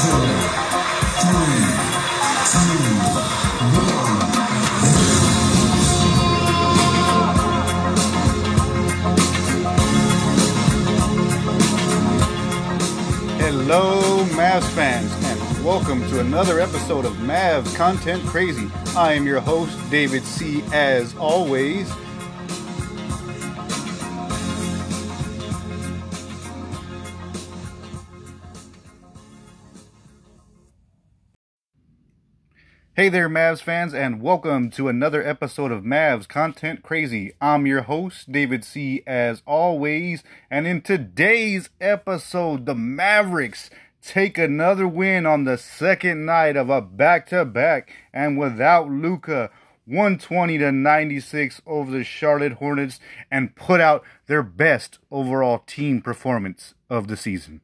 Hello, Mavs fans, and welcome to another episode of Mavs Content Crazy. I am your host, David C., as always. Hey there, Mavs fans, and welcome to another episode of Mavs Content Crazy. I'm your host, David C., as always, and in today's episode, the Mavericks take another win on the second night of a back to back, and without Luka, 120 to 96 over the Charlotte Hornets, and put out their best overall team performance of the season.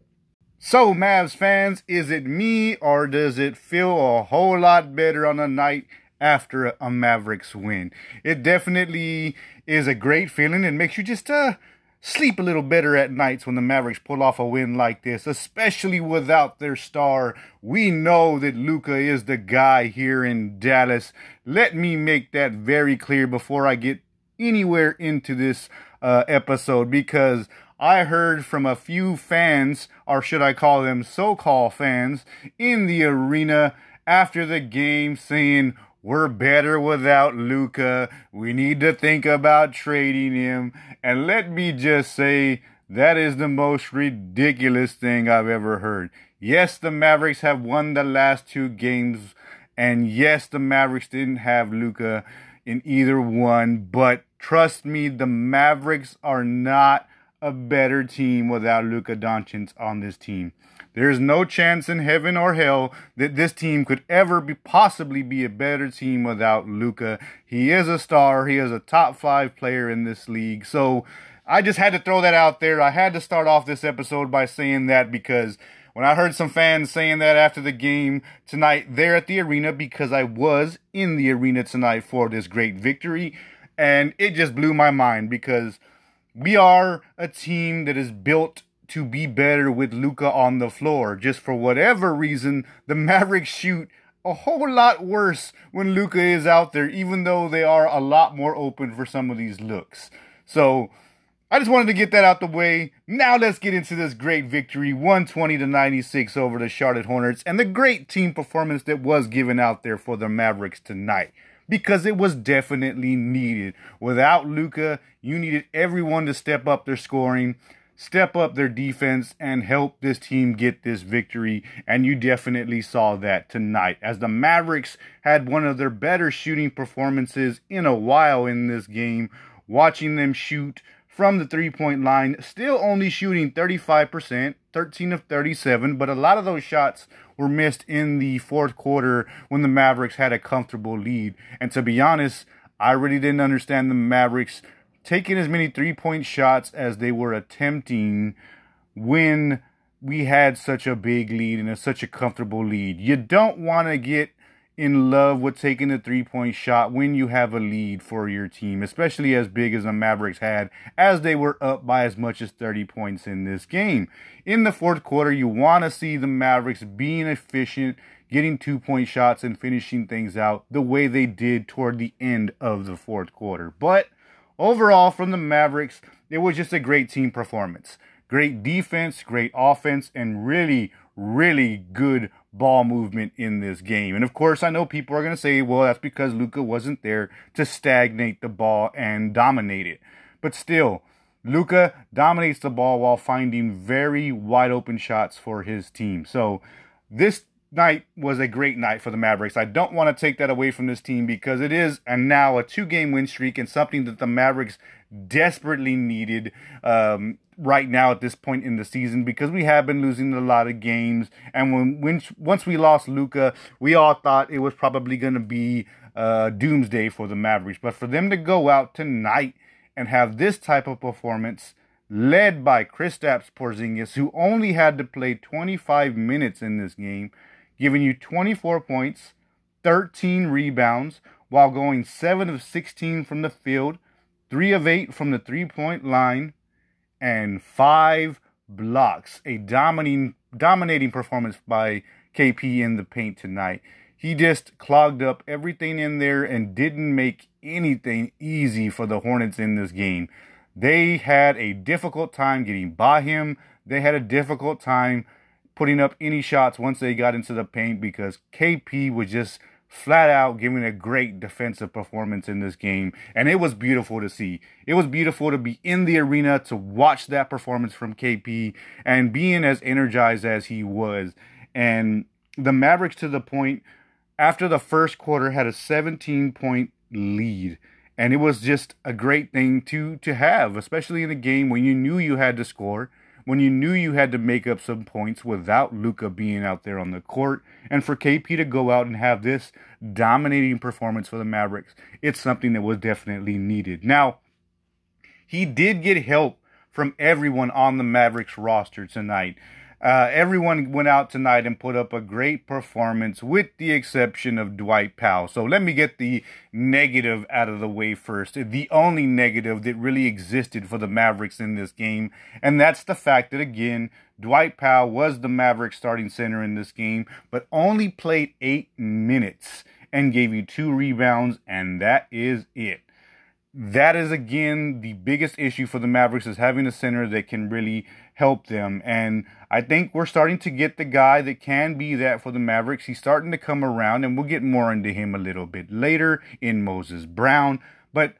So, Mavs fans, is it me or does it feel a whole lot better on a night after a Mavericks win? It definitely is a great feeling. It makes you just uh, sleep a little better at nights when the Mavericks pull off a win like this, especially without their star. We know that Luka is the guy here in Dallas. Let me make that very clear before I get anywhere into this uh, episode because I heard from a few fans, or should I call them so called fans, in the arena after the game saying, we're better without Luka. We need to think about trading him. And let me just say, that is the most ridiculous thing I've ever heard. Yes, the Mavericks have won the last two games. And yes, the Mavericks didn't have Luka in either one. But trust me, the Mavericks are not a better team without Luka Doncic on this team. There's no chance in heaven or hell that this team could ever be possibly be a better team without Luka. He is a star. He is a top five player in this league. So I just had to throw that out there. I had to start off this episode by saying that because when I heard some fans saying that after the game tonight there at the arena, because I was in the arena tonight for this great victory, and it just blew my mind because we are a team that is built to be better with Luka on the floor. Just for whatever reason, the Mavericks shoot a whole lot worse when Luka is out there, even though they are a lot more open for some of these looks. So I just wanted to get that out the way. Now let's get into this great victory, 120 to 96 over the Charlotte Hornets, and the great team performance that was given out there for the Mavericks tonight because it was definitely needed. Without Luka, you needed everyone to step up their scoring, step up their defense, and help this team get this victory. And you definitely saw that tonight as the Mavericks had one of their better shooting performances in a while in this game. Watching them shoot from the three point line, still only shooting 35%, 13 of 37, but a lot of those shots were missed in the fourth quarter when the Mavericks had a comfortable lead. And to be honest, I really didn't understand the Mavericks taking as many three point shots as they were attempting when we had such a big lead and a, such a comfortable lead. You don't want to get in love with taking a three point shot when you have a lead for your team, especially as big as the Mavericks had, as they were up by as much as 30 points in this game. In the fourth quarter, you want to see the Mavericks being efficient, getting two point shots, and finishing things out the way they did toward the end of the fourth quarter. But overall, from the Mavericks, it was just a great team performance. Great defense, great offense, and really, really good ball movement in this game. And of course, I know people are going to say, well, that's because Luka wasn't there to stagnate the ball and dominate it. But still, Luka dominates the ball while finding very wide open shots for his team. So this night was a great night for the Mavericks. I don't want to take that away from this team because it is and now a two game win streak and something that the Mavericks desperately needed um, right now at this point in the season because we have been losing a lot of games. And when, when once we lost Luka, we all thought it was probably going to be uh, doomsday for the Mavericks. But for them to go out tonight and have this type of performance, led by Kristaps Porzingis, who only had to play 25 minutes in this game, giving you 24 points, 13 rebounds, while going 7 of 16 from the field, 3 of 8 from the three point line, and 5 blocks. A dominating, dominating performance by KP in the paint tonight. He just clogged up everything in there and didn't make anything easy for the Hornets in this game. They had a difficult time getting by him. They had a difficult time putting up any shots once they got into the paint because KP was just flat out giving a great defensive performance in this game. And it was beautiful to see. It was beautiful to be in the arena to watch that performance from KP and being as energized as he was. And the Mavericks, to the point, after the first quarter, had a 17 point lead. And it was just a great thing to to have, especially in a game when you knew you had to score when you knew you had to make up some points without Luka being out there on the court. And for KP to go out and have this dominating performance for the Mavericks, it's something that was definitely needed. Now, he did get help from everyone on the Mavericks roster tonight. Uh, everyone went out tonight and put up a great performance, with the exception of Dwight Powell. So let me get the negative out of the way first. The only negative that really existed for the Mavericks in this game, and that's the fact that, again, Dwight Powell was the Mavericks starting center in this game, but only played eight minutes and gave you two rebounds, and that is it that is again the biggest issue for the Mavericks is having a center that can really help them. And I think we're starting to get the guy that can be that for the Mavericks. He's starting to come around, and we'll get more into him a little bit later in Moses Brown. But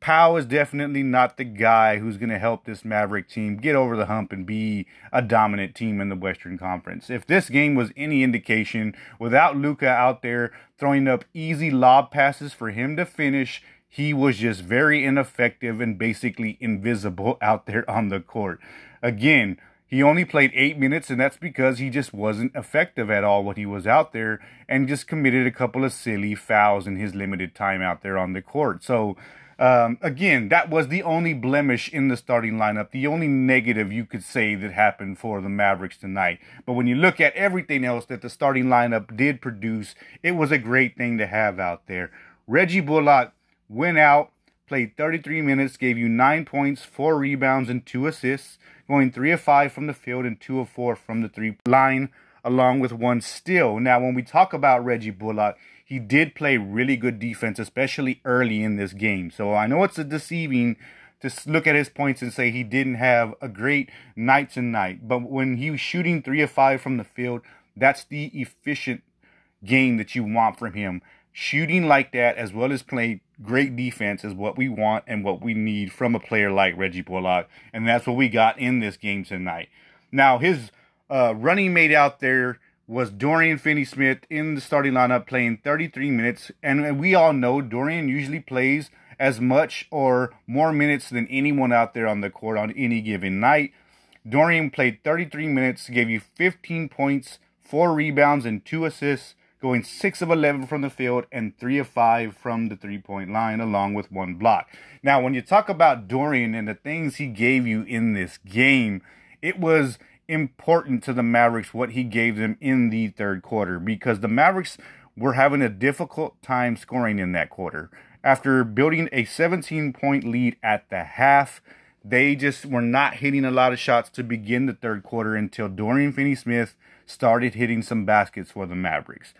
Powell is definitely not the guy who's going to help this Maverick team get over the hump and be a dominant team in the Western Conference. If this game was any indication, without Luka out there throwing up easy lob passes for him to finish, he was just very ineffective and basically invisible out there on the court. Again, he only played eight minutes, and that's because he just wasn't effective at all when he was out there and just committed a couple of silly fouls in his limited time out there on the court. So, um, again, that was the only blemish in the starting lineup, the only negative you could say that happened for the Mavericks tonight. But when you look at everything else that the starting lineup did produce, it was a great thing to have out there. Reggie Bullock went out, played 33 minutes, gave you 9 points, 4 rebounds, and 2 assists, going 3 of 5 from the field and 2 of 4 from the three line, along with one steal. Now, when we talk about Reggie Bullock, he did play really good defense, especially early in this game. So I know it's a deceiving to look at his points and say he didn't have a great night tonight. But when he was shooting 3 of 5 from the field, that's the efficient game that you want from him shooting like that as well as playing great defense is what we want and what we need from a player like Reggie Bullock. And that's what we got in this game tonight. Now, his uh, running mate out there was Dorian Finney Smith in the starting lineup playing 33 minutes. And we all know Dorian usually plays as much or more minutes than anyone out there on the court on any given night. Dorian played 33 minutes, gave you 15 points, four rebounds, and two assists going 6 of 11 from the field and 3 of 5 from the three point line, along with one block. Now, when you talk about Dorian and the things he gave you in this game, it was important to the Mavericks what he gave them in the third quarter because the Mavericks were having a difficult time scoring in that quarter. After building a 17 point lead at the half, they just were not hitting a lot of shots to begin the third quarter until Dorian Finney Smith started hitting some baskets for the Mavericks.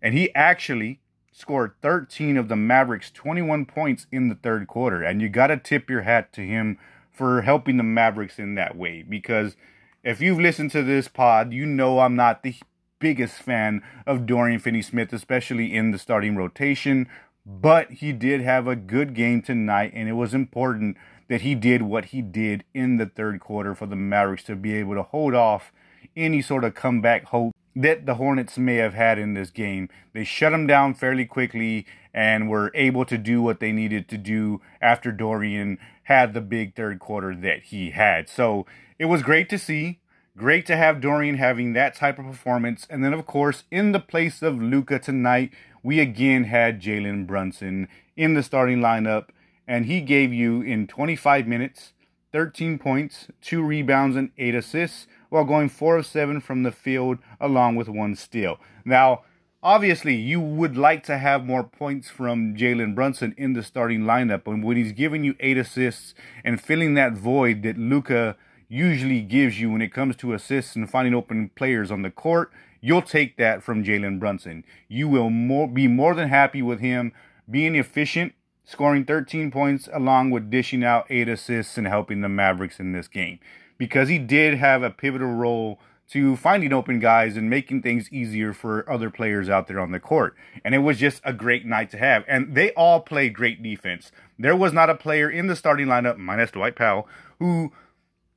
And he actually scored 13 of the Mavericks' 21 points in the third quarter. And you got to tip your hat to him for helping the Mavericks in that way. Because if you've listened to this pod, you know I'm not the biggest fan of Dorian Finney Smith, especially in the starting rotation. But he did have a good game tonight, and it was important that he did what he did in the third quarter for the Mavericks to be able to hold off any sort of comeback hope that the Hornets may have had in this game. They shut them down fairly quickly and were able to do what they needed to do after Dorian had the big third quarter that he had. So it was great to see. Great to have Dorian having that type of performance. And then, of course, in the place of Luka tonight, we again had Jalen Brunson in the starting lineup. And he gave you in 25 minutes 13 points, 2 rebounds, and 8 assists while going 4 of 7 from the field along with one steal. Now, obviously, you would like to have more points from Jalen Brunson in the starting lineup, and when he's giving you 8 assists and filling that void that Luka usually gives you when it comes to assists and finding open players on the court, you'll take that from Jalen Brunson. You will more, be more than happy with him being efficient, scoring 13 points, along with dishing out 8 assists and helping the Mavericks in this game because he did have a pivotal role to finding open guys and making things easier for other players out there on the court. And it was just a great night to have. And they all played great defense. There was not a player in the starting lineup, minus Dwight Powell, who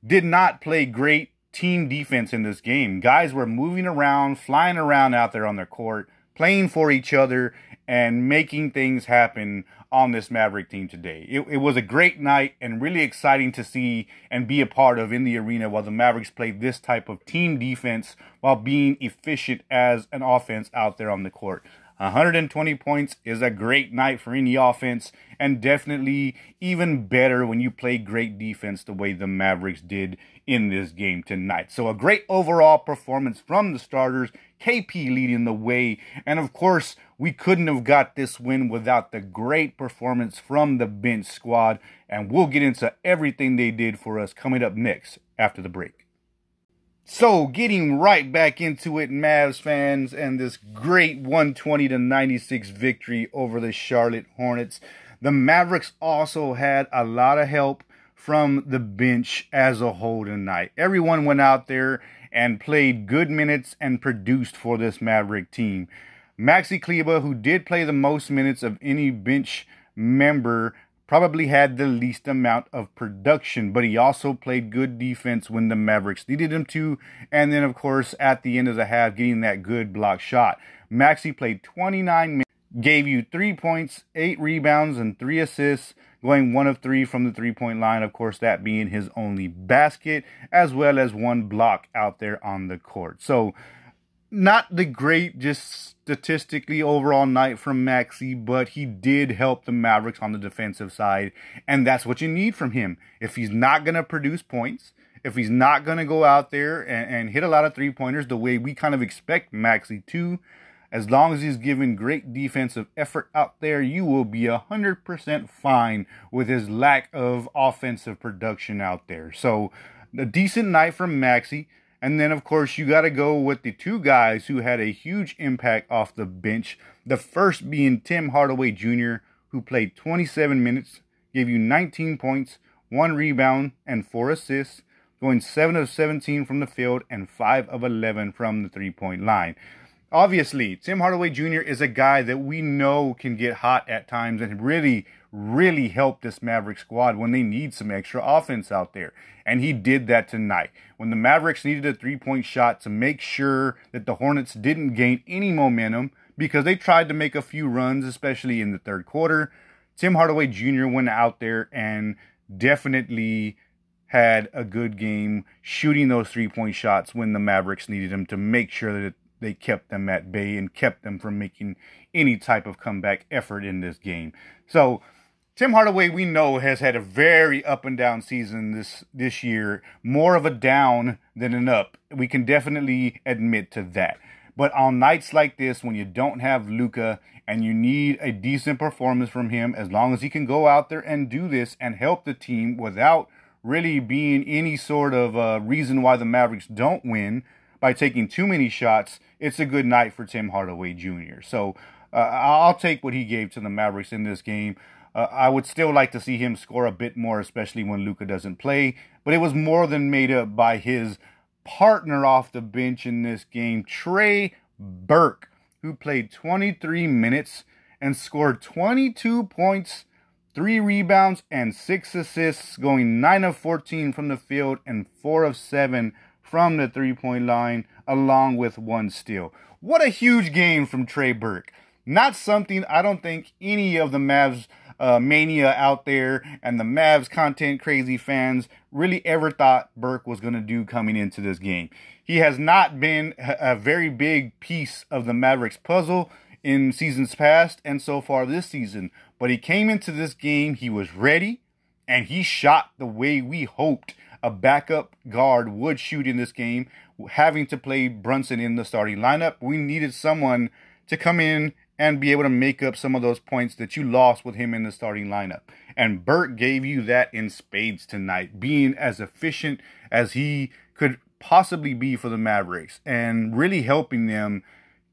did not play great team defense in this game. Guys were moving around, flying around out there on their court, playing for each other, and making things happen on this Maverick team today. It, it, was a great night and really exciting to see and be a part of in the arena while the Mavericks played this type of team defense while being efficient as an offense out there on the court. 120 points is a great night for any offense, and definitely even better when you play great defense the way the Mavericks did in this game tonight. So, a great overall performance from the starters, KP leading the way, and of course, we couldn't have got this win without the great performance from the bench squad, and we'll get into everything they did for us coming up next after the break. So, getting right back into it, Mavs fans, and this great 120 to 96 victory over the Charlotte Hornets. The Mavericks also had a lot of help from the bench as a whole tonight. Everyone went out there and played good minutes and produced for this Maverick team. Maxi Kleber, who did play the most minutes of any bench member, probably had the least amount of production, but he also played good defense when the Mavericks needed him to. And then, of course, at the end of the half, getting that good block shot. Maxi played 29 minutes, gave you three points, eight rebounds, and three assists, going one of three from the three point line. Of course, that being his only basket, as well as one block out there on the court. So, not the great, just statistically overall night from Maxi, but he did help the Mavericks on the defensive side, and that's what you need from him. If he's not going to produce points, if he's not going to go out there and, and hit a lot of three pointers the way we kind of expect Maxi to, as long as he's giving great defensive effort out there, you will be 100% fine with his lack of offensive production out there. So, a decent night from Maxi. And then, of course, you got to go with the two guys who had a huge impact off the bench. The first being Tim Hardaway Jr., who played 27 minutes, gave you 19 points, one rebound, and four assists, going 7 of 17 from the field and 5 of 11 from the three point line. Obviously, Tim Hardaway Jr. is a guy that we know can get hot at times and really, really help this Maverick squad when they need some extra offense out there. And he did that tonight. When the Mavericks needed a three point shot to make sure that the Hornets didn't gain any momentum because they tried to make a few runs, especially in the third quarter, Tim Hardaway Jr. went out there and definitely had a good game shooting those three point shots when the Mavericks needed him to make sure that they kept them at bay and kept them from making any type of comeback effort in this game. So Tim Hardaway, we know, has had a very up and down season this this year, more of a down than an up. We can definitely admit to that. But on nights like this, when you don't have Luka and you need a decent performance from him, as long as he can go out there and do this and help the team without really being any sort of uh, reason why the Mavericks don't win by taking too many shots, it's a good night for Tim Hardaway Jr. So uh, I'll take what he gave to the Mavericks in this game. Uh, I would still like to see him score a bit more, especially when Luka doesn't play. But it was more than made up by his partner off the bench in this game, Trey Burke, who played 23 minutes and scored 22 points, three rebounds, and six assists, going 9 of 14 from the field and 4 of 7 from the three point line, along with one steal. What a huge game from Trey Burke. Not something I don't think any of the Mavs uh, mania out there and the Mavs content crazy fans really ever thought Burke was going to do coming into this game. He has not been a very big piece of the Mavericks puzzle in seasons past and so far this season, but he came into this game, he was ready, and he shot the way we hoped a backup guard would shoot in this game, having to play Brunson in the starting lineup. We needed someone to come in and be able to make up some of those points that you lost with him in the starting lineup. And Burke gave you that in spades tonight, being as efficient as he could possibly be for the Mavericks and really helping them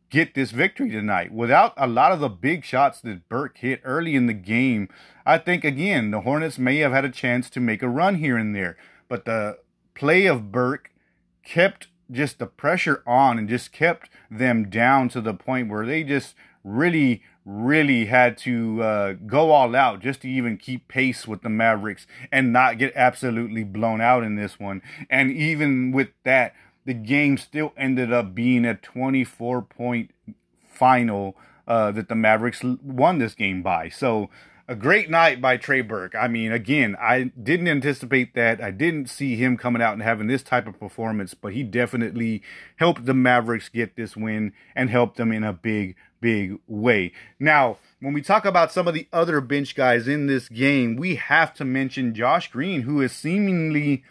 get this victory tonight. Without a lot of the big shots that Burke hit early in the game, I think, again, the Hornets may have had a chance to make a run here and there. But the play of Burke kept just the pressure on and just kept them down to the point where they just really really had to uh, go all out just to even keep pace with the Mavericks and not get absolutely blown out in this one. And even with that, the game still ended up being a 24 point final uh, that the Mavericks won this game by. So a great night by Trey Burke. I mean, again, I didn't anticipate that. I didn't see him coming out and having this type of performance, but he definitely helped the Mavericks get this win and helped them in a big, big way. Now, when we talk about some of the other bench guys in this game, we have to mention Josh Green, who is seemingly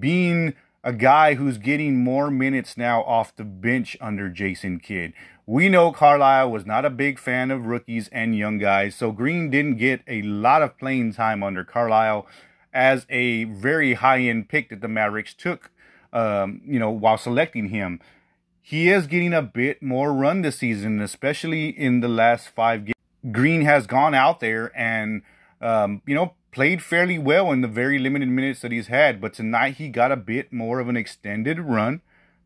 being a guy who's getting more minutes now off the bench under Jason Kidd. We know Carlisle was not a big fan of rookies and young guys, so Green didn't get a lot of playing time under Carlisle as a very high end pick that the Mavericks took, um, you know, while selecting him. He is getting a bit more run this season, especially in the last five games. Green has gone out there and, um, you know, played fairly well in the very limited minutes that he's had, but tonight he got a bit more of an extended run,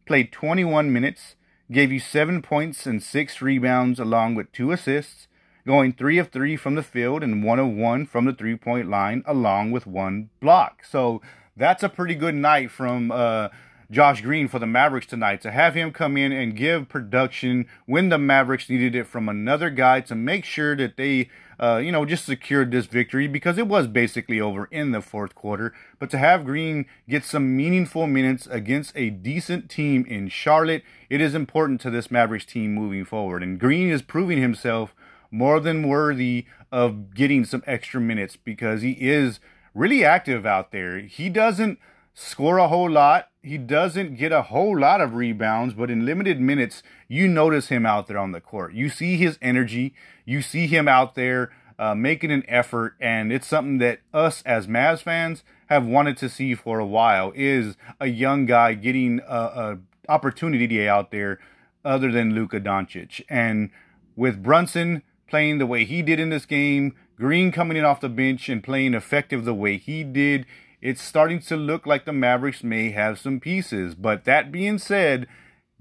played 21 minutes, gave you seven points and six rebounds, along with two assists, going three of three from the field and one of one from the three point line, along with one block. So that's a pretty good night from uh, Josh Green for the Mavericks tonight. To have him come in and give production when the Mavericks needed it from another guy to make sure that they uh, you know, just secured this victory because it was basically over in the fourth quarter. But to have Green get some meaningful minutes against a decent team in Charlotte, it is important to this Mavericks team moving forward. And Green is proving himself more than worthy of getting some extra minutes because he is really active out there. He doesn't score a whole lot. He doesn't get a whole lot of rebounds, but in limited minutes, you notice him out there on the court. You see his energy. You see him out there uh, making an effort, and it's something that us as Mavs fans have wanted to see for a while. Is a young guy getting a, a opportunity out there, other than Luka Doncic, and with Brunson playing the way he did in this game, Green coming in off the bench and playing effective the way he did it's starting to look like the Mavericks may have some pieces. But that being said,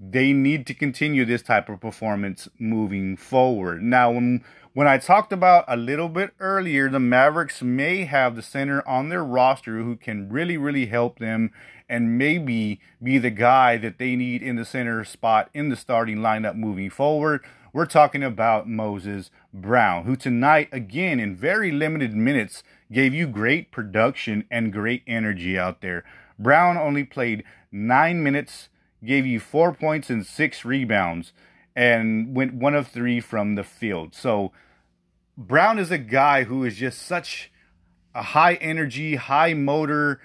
they need to continue this type of performance moving forward. Now, when when I talked about a little bit earlier, the Mavericks may have the center on their roster who can really, really help them and maybe be the guy that they need in the center spot in the starting lineup moving forward. We're talking about Moses Brown, who tonight, again, in very limited minutes, gave you great production and great energy out there. Brown only played nine minutes, gave you four points and six rebounds, and went one of three from the field. So Brown is a guy who is just such a high energy, high motor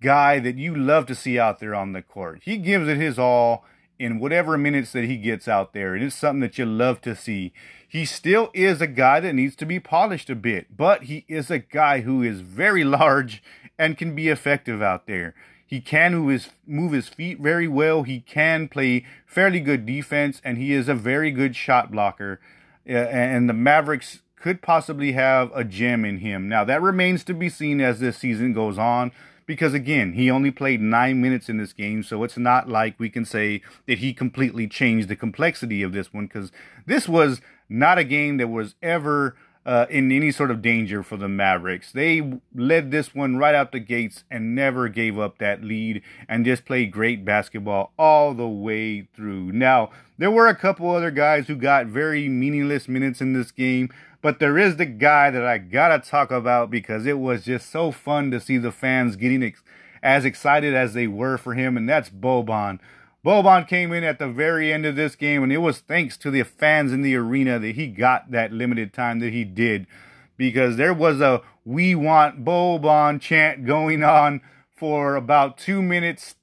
guy that you love to see out there on the court. He gives it his all in whatever minutes that he gets out there. And it's something that you love to see. He still is a guy that needs to be polished a bit, but he is a guy who is very large and can be effective out there. He can move his, move his feet very well. He can play fairly good defense, and he is a very good shot blocker. And the Mavericks could possibly have a gem in him. Now, that remains to be seen as this season goes on because again, he only played nine minutes in this game, so it's not like we can say that he completely changed the complexity of this one because this was not a game that was ever uh, in any sort of danger for the Mavericks. They led this one right out the gates and never gave up that lead and just played great basketball all the way through. Now, there were a couple other guys who got very meaningless minutes in this game, but there is the guy that I gotta talk about because it was just so fun to see the fans getting ex- as excited as they were for him, and that's Boban. Boban came in at the very end of this game, and it was thanks to the fans in the arena that he got that limited time that he did. Because there was a We Want Boban chant going on for about two minutes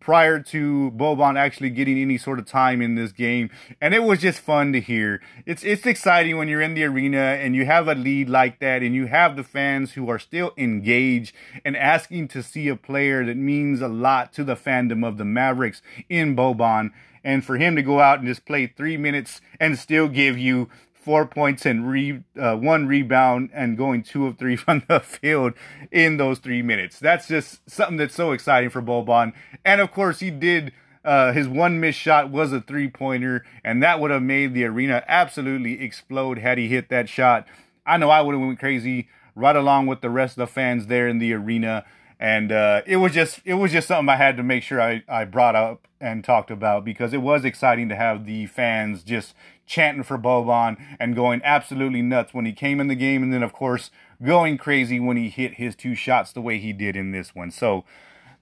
prior to Boban actually getting any sort of time in this game. And it was just fun to hear. It's it's exciting when you're in the arena and you have a lead like that and you have the fans who are still engaged and asking to see a player that means a lot to the fandom of the Mavericks in Boban. And for him to go out and just play three minutes and still give you four points and re, uh, one rebound and going two of three from the field in those three minutes. That's just something that's so exciting for Boban. And of course, he did. Uh, his one missed shot was a three pointer, and that would have made the arena absolutely explode had he hit that shot. I know I would have went crazy right along with the rest of the fans there in the arena and uh, it was just it was just something I had to make sure I, I brought up and talked about because it was exciting to have the fans just chanting for Boban and going absolutely nuts when he came in the game, and then of course going crazy when he hit his two shots the way he did in this one. So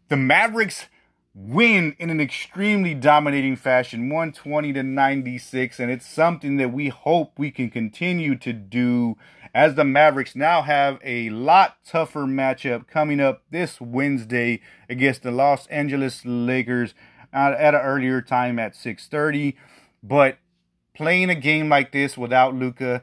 the Mavericks win in an extremely dominating fashion 120 to 96 and it's something that we hope we can continue to do as the Mavericks now have a lot tougher matchup coming up this Wednesday against the Los Angeles Lakers uh, at an earlier time at 6:30 but playing a game like this without Luka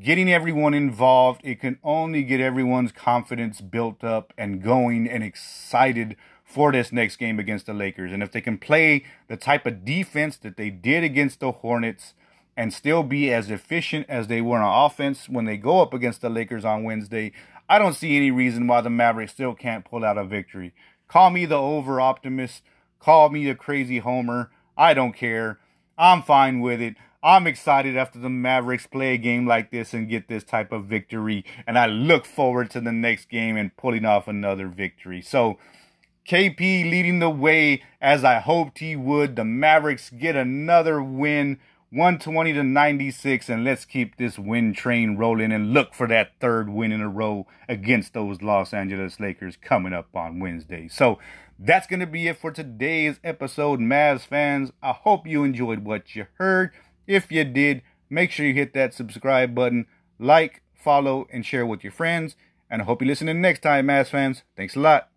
getting everyone involved it can only get everyone's confidence built up and going and excited for this next game against the Lakers. And if they can play the type of defense that they did against the Hornets and still be as efficient as they were on offense when they go up against the Lakers on Wednesday, I don't see any reason why the Mavericks still can't pull out a victory. Call me the over optimist, call me the crazy homer. I don't care. I'm fine with it. I'm excited after the Mavericks play a game like this and get this type of victory. And I look forward to the next game and pulling off another victory. So, KP leading the way as I hoped he would. The Mavericks get another win, 120 to 96, and let's keep this win train rolling and look for that third win in a row against those Los Angeles Lakers coming up on Wednesday. So that's going to be it for today's episode, Mavs fans. I hope you enjoyed what you heard. If you did, make sure you hit that subscribe button, like, follow, and share with your friends. And I hope you listen in next time, Mavs fans. Thanks a lot.